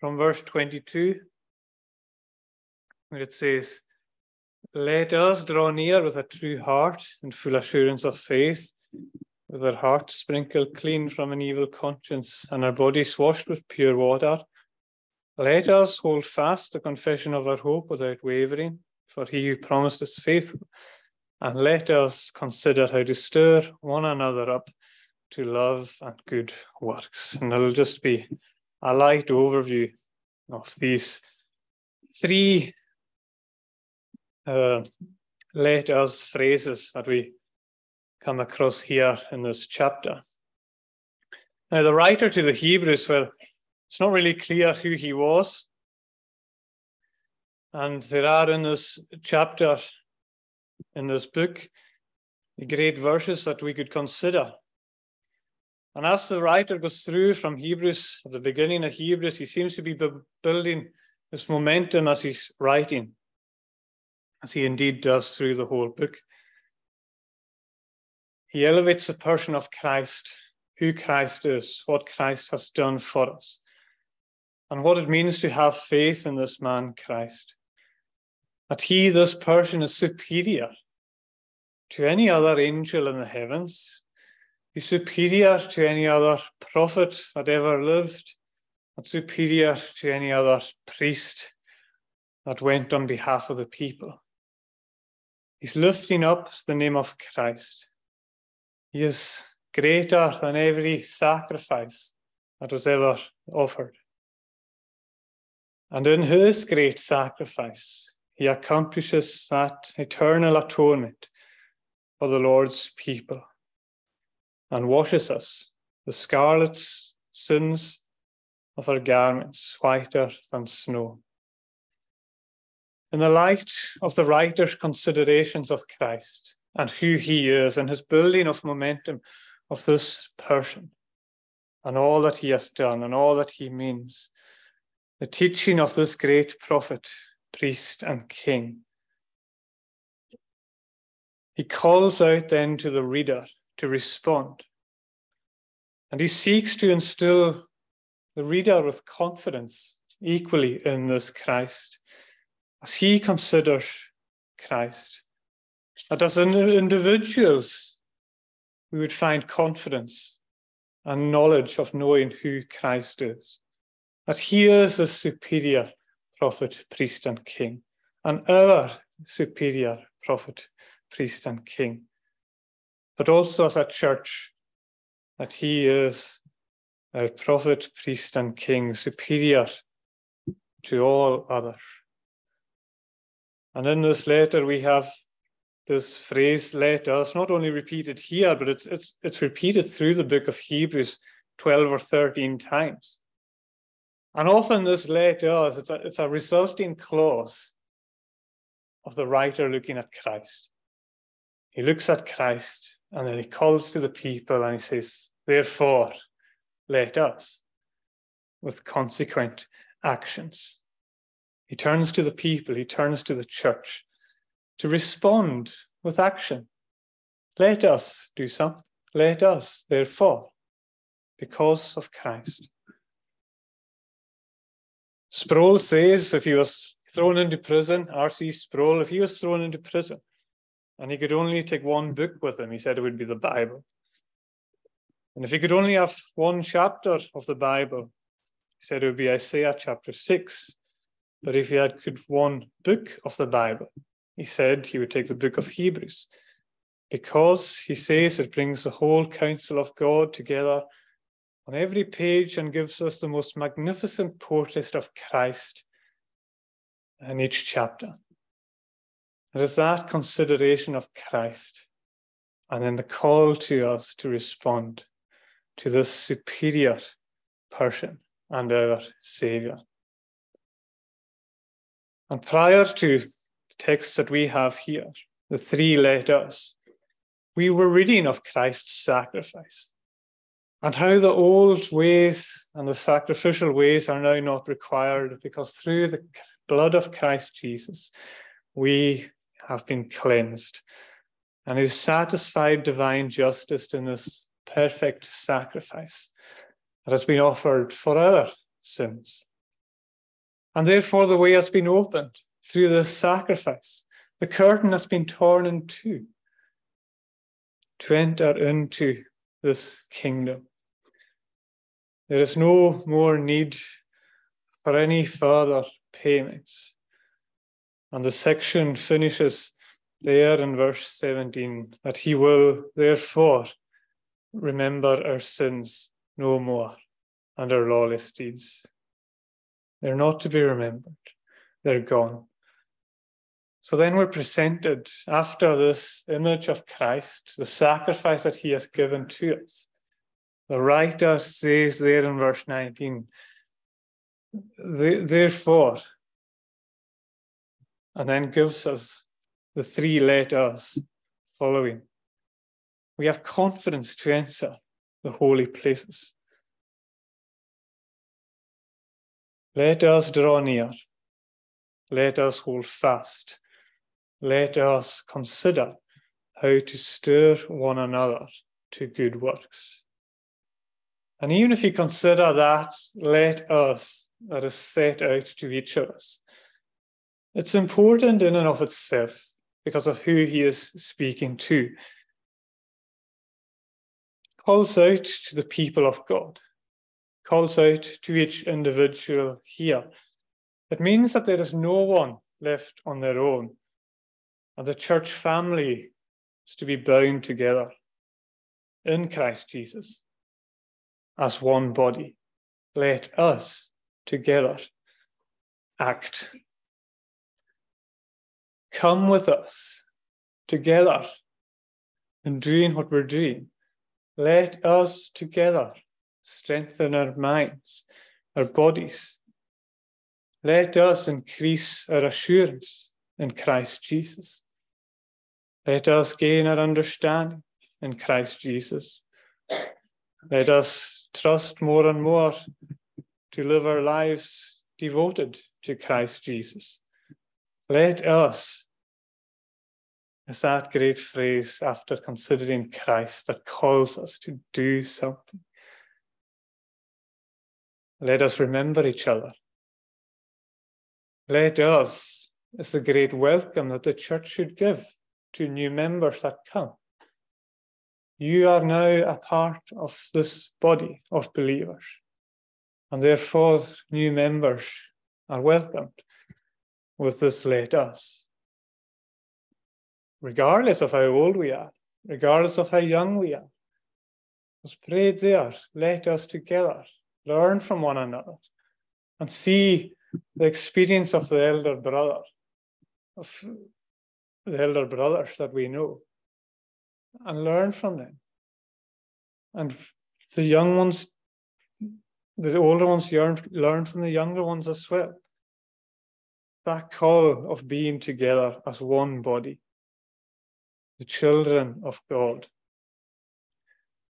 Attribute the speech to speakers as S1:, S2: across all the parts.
S1: from verse 22, where it says, Let us draw near with a true heart and full assurance of faith, with our hearts sprinkled clean from an evil conscience and our bodies washed with pure water. Let us hold fast the confession of our hope without wavering, for he who promised is faithful. And let us consider how to stir one another up to love and good works. And it'll just be a light overview of these three uh, letters, phrases that we come across here in this chapter. Now, the writer to the Hebrews, well, it's not really clear who he was. And there are in this chapter, in this book, great verses that we could consider. And as the writer goes through from Hebrews, at the beginning of Hebrews, he seems to be building this momentum as he's writing, as he indeed does through the whole book. He elevates the person of Christ, who Christ is, what Christ has done for us, and what it means to have faith in this man, Christ. That he, this person, is superior to any other angel in the heavens, He's superior to any other prophet that ever lived, and superior to any other priest that went on behalf of the people. He's lifting up the name of Christ. He is greater than every sacrifice that was ever offered. And in his great sacrifice, he accomplishes that eternal atonement for the Lord's people and washes us, the scarlet sins of our garments whiter than snow. In the light of the writer's considerations of Christ and who he is and his building of momentum of this person and all that he has done and all that he means, the teaching of this great prophet, priest, and king, he calls out then to the reader to respond. And he seeks to instill the reader with confidence equally in this Christ as he considers Christ. That as individuals, we would find confidence and knowledge of knowing who Christ is. That he is a superior prophet, priest, and king, and our superior prophet, priest, and king but also as a church, that he is a prophet, priest, and king, superior to all others. And in this letter, we have this phrase letter. It's not only repeated here, but it's, it's, it's repeated through the book of Hebrews 12 or 13 times. And often this letter, it's a, it's a resulting clause of the writer looking at Christ. He looks at Christ and then he calls to the people and he says, Therefore, let us, with consequent actions. He turns to the people, he turns to the church to respond with action. Let us do something. Let us, therefore, because of Christ. Sproul says if he was thrown into prison, R.C. Sproul, if he was thrown into prison, and he could only take one book with him. He said it would be the Bible. And if he could only have one chapter of the Bible, he said it would be Isaiah chapter 6. But if he had could one book of the Bible, he said he would take the book of Hebrews. Because he says it brings the whole counsel of God together on every page and gives us the most magnificent portrait of Christ in each chapter. It is that consideration of Christ and then the call to us to respond to this superior person and our Savior. And prior to the text that we have here, the three letters, we were reading of Christ's sacrifice and how the old ways and the sacrificial ways are now not required because through the blood of Christ Jesus, we have been cleansed and is satisfied divine justice in this perfect sacrifice that has been offered for our sins. And therefore, the way has been opened through this sacrifice. The curtain has been torn in two to enter into this kingdom. There is no more need for any further payments. And the section finishes there in verse 17 that he will therefore remember our sins no more and our lawless deeds. They're not to be remembered, they're gone. So then we're presented after this image of Christ, the sacrifice that he has given to us. The writer says there in verse 19, therefore, and then gives us the three letters following. We have confidence to enter the holy places. Let us draw near. Let us hold fast. Let us consider how to stir one another to good works. And even if you consider that, let us, that is set out to each of us, it's important in and of itself because of who he is speaking to. Calls out to the people of God, calls out to each individual here. It means that there is no one left on their own, and the church family is to be bound together in Christ Jesus as one body. Let us together act come with us together in doing what we're doing. Let us together strengthen our minds, our bodies. Let us increase our assurance in Christ Jesus. Let us gain our understanding in Christ Jesus. Let us trust more and more to live our lives devoted to Christ Jesus. Let us, is that great phrase after considering Christ that calls us to do something. Let us remember each other. Let us is the great welcome that the church should give to new members that come. You are now a part of this body of believers, and therefore new members are welcomed with this let us. Regardless of how old we are, regardless of how young we are, as prayed there, let us together learn from one another and see the experience of the elder brother, of the elder brothers that we know, and learn from them. And the young ones, the older ones learn from the younger ones as well that call of being together as one body, the children of God.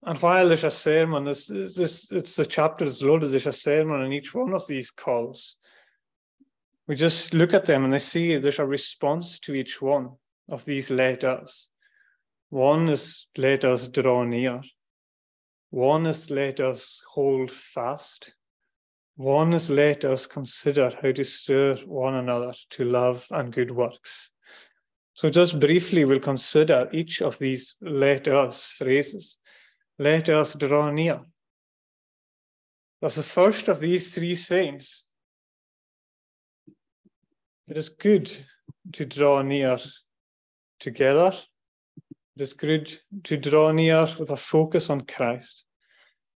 S1: And while there's a sermon, this, this, it's the chapter is loaded, there's a sermon in each one of these calls. We just look at them and I see there's a response to each one of these letters. One is let us draw near. One is let us hold fast. One is let us consider how to stir one another to love and good works. So, just briefly, we'll consider each of these let us phrases. Let us draw near. That's the first of these three sayings. It is good to draw near together. It is good to draw near with a focus on Christ.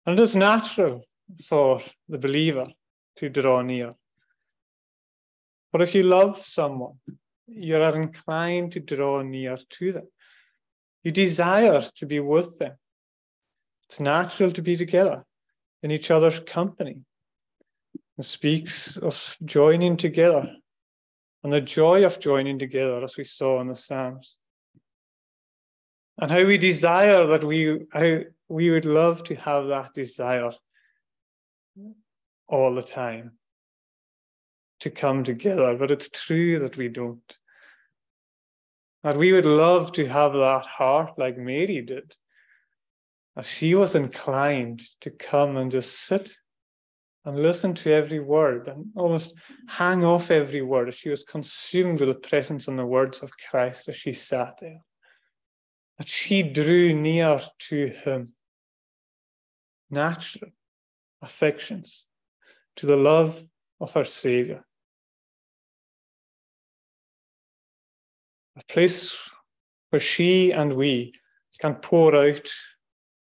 S1: And it is natural for the believer to draw near. But if you love someone, you are inclined to draw near to them. You desire to be with them. It's natural to be together in each other's company. It speaks of joining together and the joy of joining together, as we saw in the Psalms. And how we desire that we, how we would love to have that desire all the time to come together, but it's true that we don't. That we would love to have that heart like Mary did. That she was inclined to come and just sit and listen to every word and almost hang off every word as she was consumed with the presence and the words of Christ as she sat there. That she drew near to him. Natural affections to the love of her Saviour. A place where she and we can pour out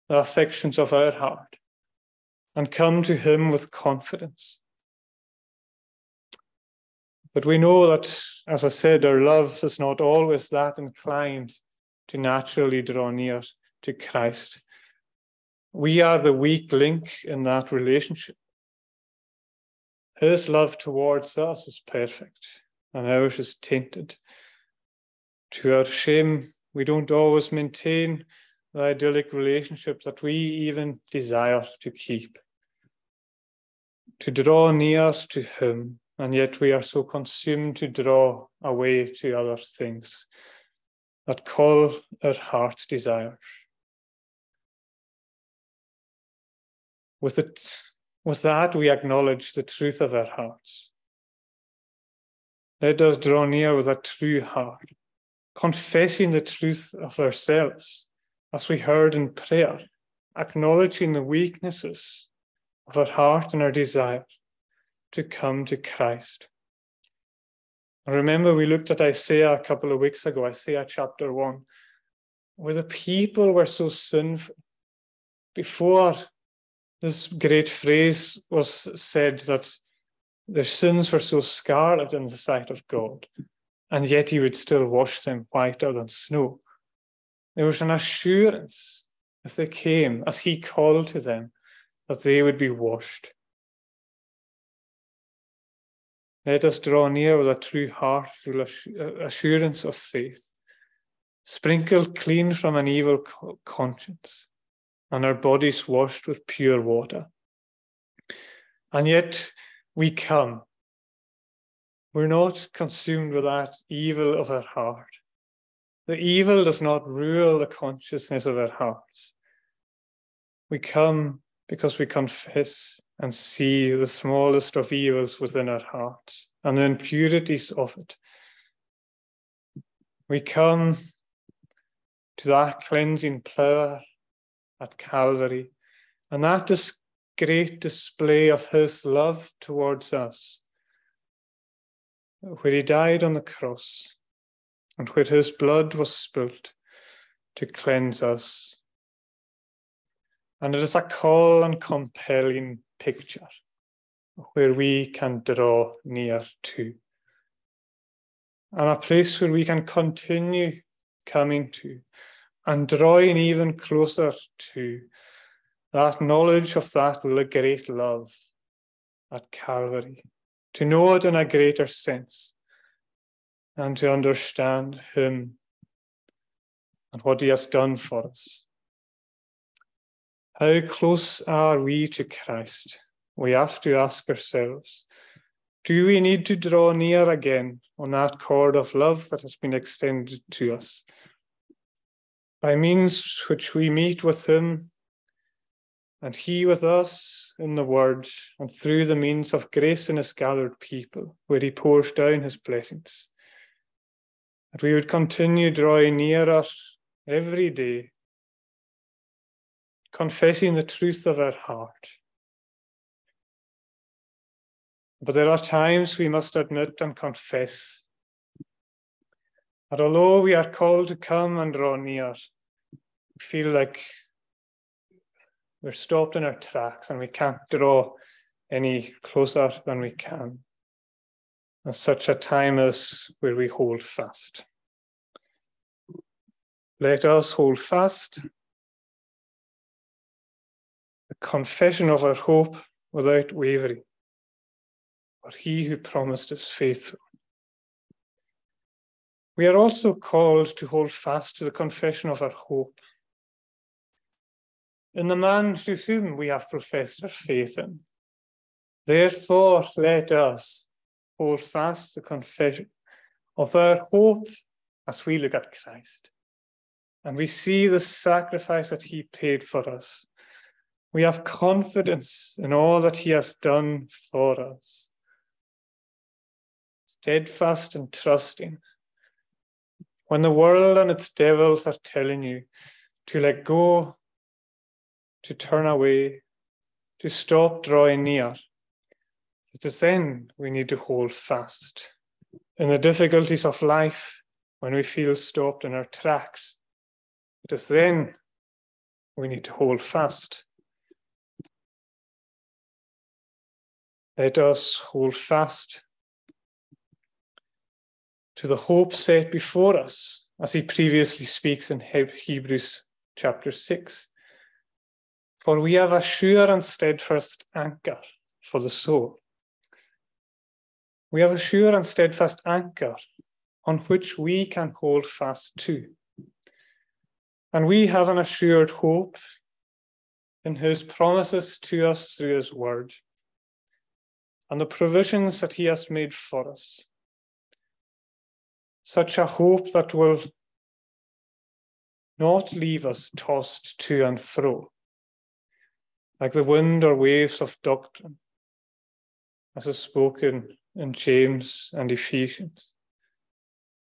S1: the affections of our heart and come to Him with confidence. But we know that, as I said, our love is not always that inclined to naturally draw near to Christ. We are the weak link in that relationship. His love towards us is perfect, and ours is tainted. To our shame, we don't always maintain the idyllic relationship that we even desire to keep. To draw near to Him, and yet we are so consumed to draw away to other things that call our heart's desires. With it, with that, we acknowledge the truth of our hearts. Let us draw near with a true heart, confessing the truth of ourselves, as we heard in prayer, acknowledging the weaknesses of our heart and our desire to come to Christ. And remember, we looked at Isaiah a couple of weeks ago, Isaiah chapter 1, where the people were so sinful. Before this great phrase was said that their sins were so scarlet in the sight of God, and yet he would still wash them whiter than snow. There was an assurance if they came, as he called to them, that they would be washed. Let us draw near with a true heart full uh, assurance of faith, sprinkled clean from an evil conscience and our bodies washed with pure water. And yet we come. We're not consumed with that evil of our heart. The evil does not rule the consciousness of our hearts. We come because we confess and see the smallest of evils within our hearts and the impurities of it. We come to that cleansing power at Calvary. And that is great display of his love towards us, where he died on the cross and where his blood was spilt to cleanse us. And it is a call and compelling picture where we can draw near to. And a place where we can continue coming to and drawing even closer to that knowledge of that great love at Calvary, to know it in a greater sense, and to understand Him and what He has done for us. How close are we to Christ? We have to ask ourselves do we need to draw near again on that cord of love that has been extended to us? by means which we meet with him and he with us in the word and through the means of grace in his gathered people, where he pours down his blessings. That we would continue drawing near nearer every day, confessing the truth of our heart. But there are times we must admit and confess that although we are called to come and draw near, we feel like we're stopped in our tracks and we can't draw any closer than we can. And such a time as where we hold fast. Let us hold fast the confession of our hope without wavering. For he who promised is faithful. We are also called to hold fast to the confession of our hope in the man to whom we have professed our faith in. Therefore, let us hold fast the confession of our hope as we look at Christ and we see the sacrifice that he paid for us, We have confidence in all that He has done for us. Steadfast and trusting. When the world and its devils are telling you to let go, to turn away, to stop drawing near, it is then we need to hold fast. In the difficulties of life, when we feel stopped in our tracks, it is then we need to hold fast. Let us hold fast to the hope set before us, as he previously speaks in Hebrews chapter 6. For we have a sure and steadfast anchor for the soul. We have a sure and steadfast anchor on which we can hold fast to. And we have an assured hope in his promises to us through his word and the provisions that he has made for us. Such a hope that will not leave us tossed to and fro like the wind or waves of doctrine, as is spoken in James and Ephesians.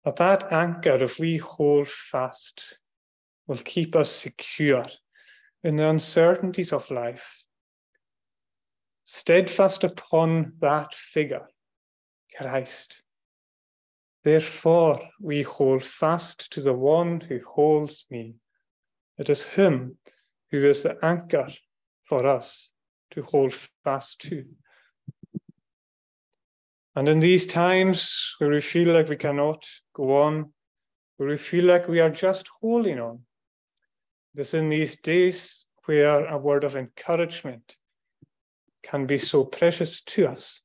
S1: But that anchor, if we hold fast, will keep us secure in the uncertainties of life. Steadfast upon that figure, Christ. Therefore, we hold fast to the one who holds me. It is him who is the anchor for us to hold fast to. And in these times where we feel like we cannot go on, where we feel like we are just holding on, it is in these days where a word of encouragement can be so precious to us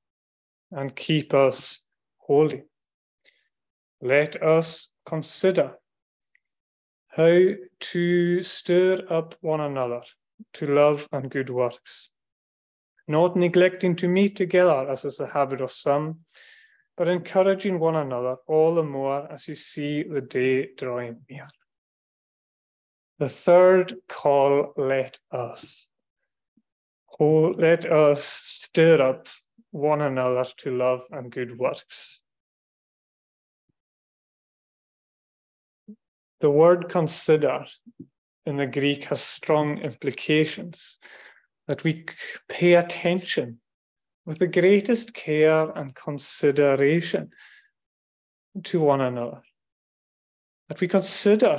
S1: and keep us holding. Let us consider how to stir up one another to love and good works not neglecting to meet together, as is the habit of some, but encouraging one another all the more as you see the day drawing near. The third call, let us. Oh, let us stir up one another to love and good works. The word consider in the Greek has strong implications that we pay attention with the greatest care and consideration to one another. That we consider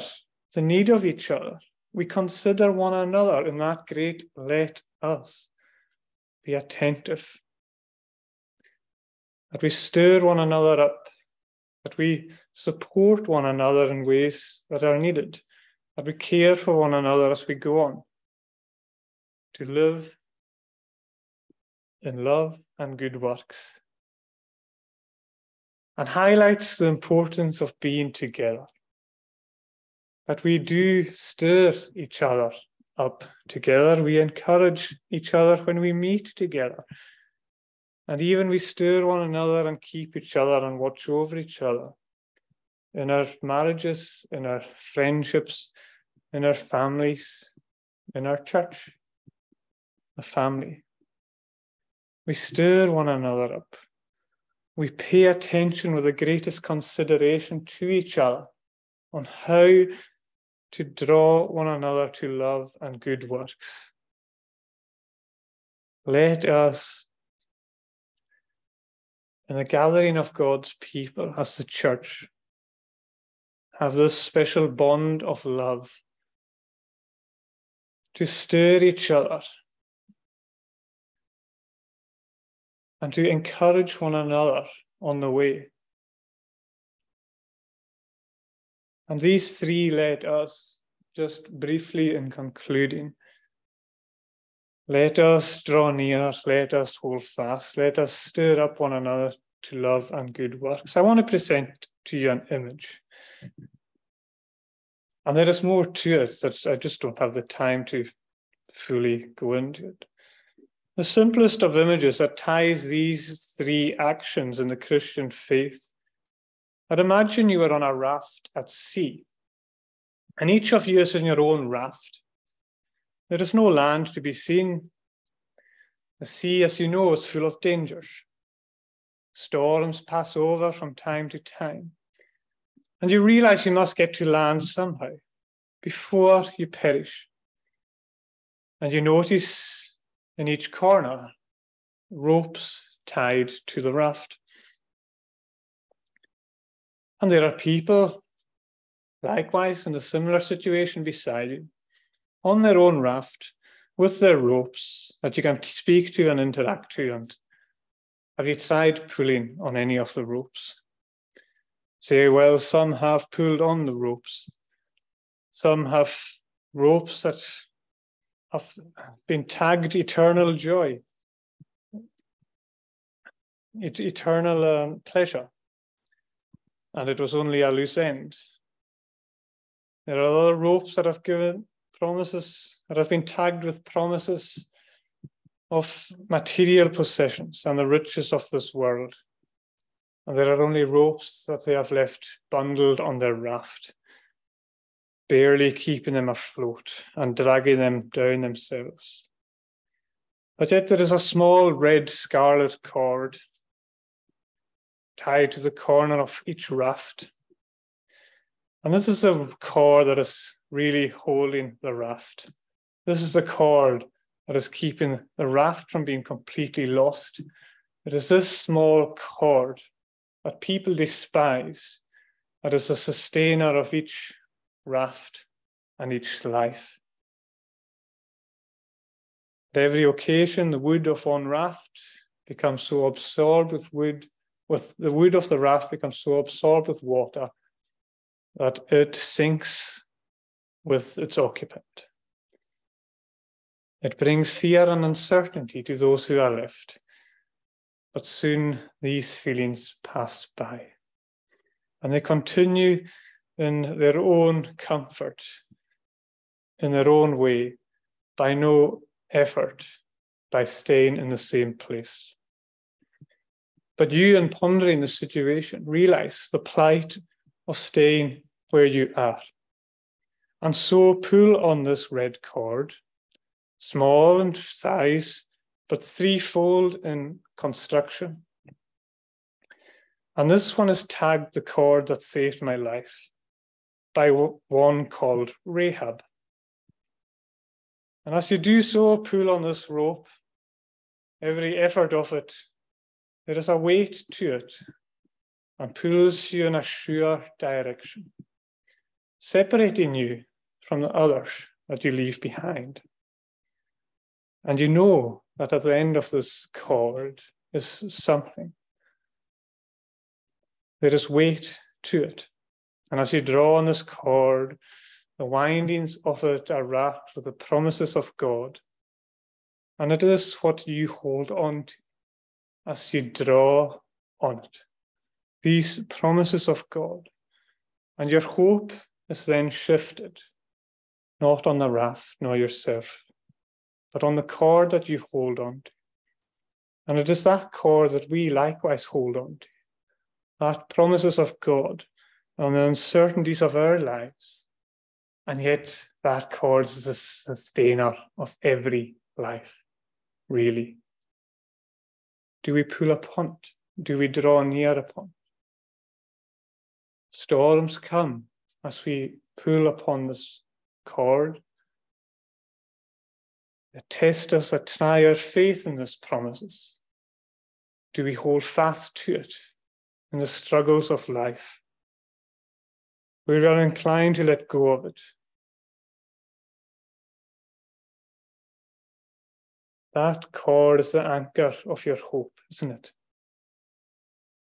S1: the need of each other. We consider one another in that great let us be attentive. That we stir one another up. That we support one another in ways that are needed. That we care for one another as we go on to live in love and good works and highlights the importance of being together. That we do stir each other up together, we encourage each other when we meet together. And even we stir one another and keep each other and watch over each other in our marriages, in our friendships, in our families, in our church a family. We stir one another up. We pay attention with the greatest consideration to each other on how to draw one another to love and good works. Let us, in the gathering of God's people as the church, have this special bond of love to stir each other and to encourage one another on the way. And these three let us, just briefly in concluding, let us draw near, let us hold fast, let us stir up one another to love and good works. I want to present to you an image. And there is more to it that I just don't have the time to fully go into it. The simplest of images that ties these three actions in the Christian faith. I'd imagine you are on a raft at sea, and each of you is in your own raft. There is no land to be seen. The sea, as you know, is full of dangers. Storms pass over from time to time. And you realize you must get to land somehow before you perish. And you notice in each corner ropes tied to the raft. And there are people, likewise, in a similar situation beside you, on their own raft, with their ropes that you can speak to and interact to. And have you tried pulling on any of the ropes? Say, well, some have pulled on the ropes. Some have ropes that have been tagged eternal joy, eternal um, pleasure and it was only a loose end. There are other ropes that have given promises, that have been tagged with promises of material possessions and the riches of this world. And there are only ropes that they have left bundled on their raft, barely keeping them afloat and dragging them down themselves. But yet there is a small red scarlet cord tied to the corner of each raft. And this is a cord that is really holding the raft. This is the cord that is keeping the raft from being completely lost. It is this small cord that people despise that is the sustainer of each raft and each life. At every occasion, the wood of one raft becomes so absorbed with wood with the wood of the raft becomes so absorbed with water that it sinks with its occupant. It brings fear and uncertainty to those who are left, but soon these feelings pass by and they continue in their own comfort, in their own way, by no effort, by staying in the same place. But you, in pondering the situation, realize the plight of staying where you are. And so pull on this red cord, small in size, but threefold in construction. And this one is tagged the cord that saved my life by one called Rahab. And as you do so, pull on this rope, every effort of it there is a weight to it and pulls you in a sure direction, separating you from the others that you leave behind. And you know that at the end of this cord is something. There is weight to it. And as you draw on this cord, the windings of it are wrapped with the promises of God. And it is what you hold on to as you draw on it. These promises of God. And your hope is then shifted, not on the raft nor yourself, but on the cord that you hold on to. And it is that cord that we likewise hold on to. That promises of God on the uncertainties of our lives. And yet that cord is a sustainer of every life, really. Do we pull upon it? Do we draw near upon it? Storms come as we pull upon this cord. Test us, they try our faith in these promises. Do we hold fast to it in the struggles of life? We are inclined to let go of it That cord is the anchor of your hope, isn't it?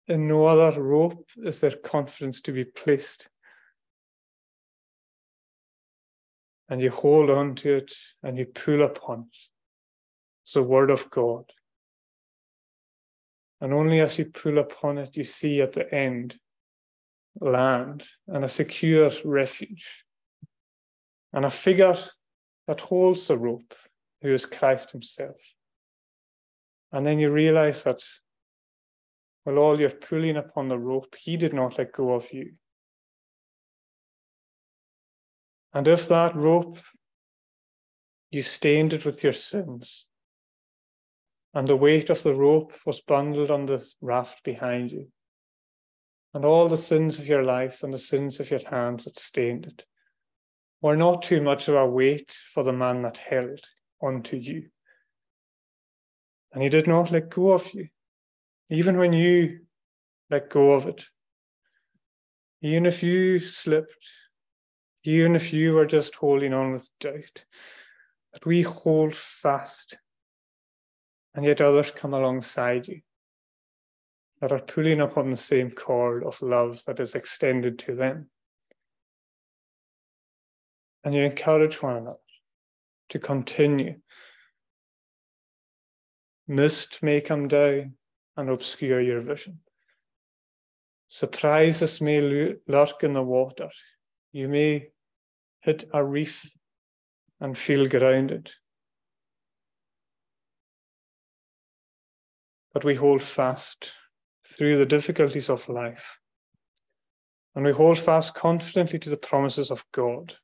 S1: In no other rope is there confidence to be placed. And you hold on to it and you pull upon it. It's the word of God. And only as you pull upon it, you see at the end land and a secure refuge and a figure that holds the rope who is Christ Himself. And then you realize that, well, all you're pulling upon the rope, He did not let go of you. And if that rope You stained it with your sins. And the weight of the rope was bundled on the raft behind you. And all the sins of your life and the sins of your hands that stained it were not too much of a weight for the man that held onto you. And he did not let go of you, even when you let go of it. Even if you slipped, even if you are just holding on with doubt, that we hold fast, and yet others come alongside you that are pulling up on the same cord of love that is extended to them. And you encourage one another to continue. Mist may come down and obscure your vision. Surprises may lurk in the water. You may hit a reef and feel grounded. But we hold fast through the difficulties of life. And we hold fast confidently to the promises of God.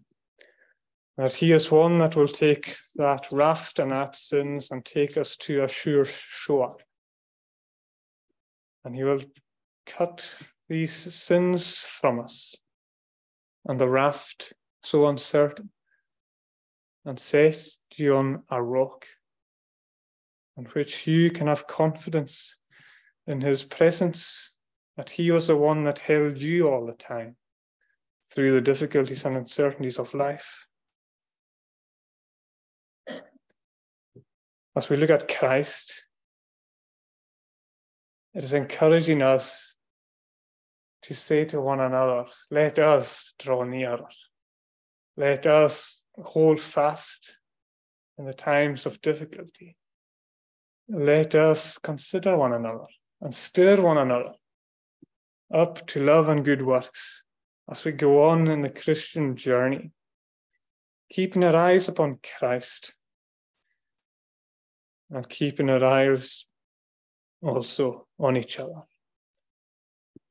S1: That He is one that will take that raft and that sins and take us to a sure shore. And He will cut these sins from us and the raft so uncertain and set you on a rock on which you can have confidence in his presence that he was the one that held you all the time through the difficulties and uncertainties of life. As we look at Christ, it is encouraging us to say to one another, let us draw near. Let us hold fast in the times of difficulty. Let us consider one another and stir one another up to love and good works as we go on in the Christian journey, keeping our eyes upon Christ and keeping our eyes also on each other.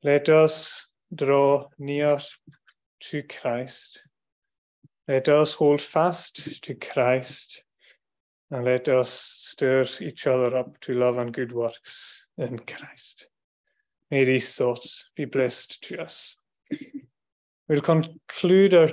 S1: Let us draw near to Christ. Let us hold fast to Christ and let us stir each other up to love and good works in Christ. May these thoughts be blessed to us. We'll conclude our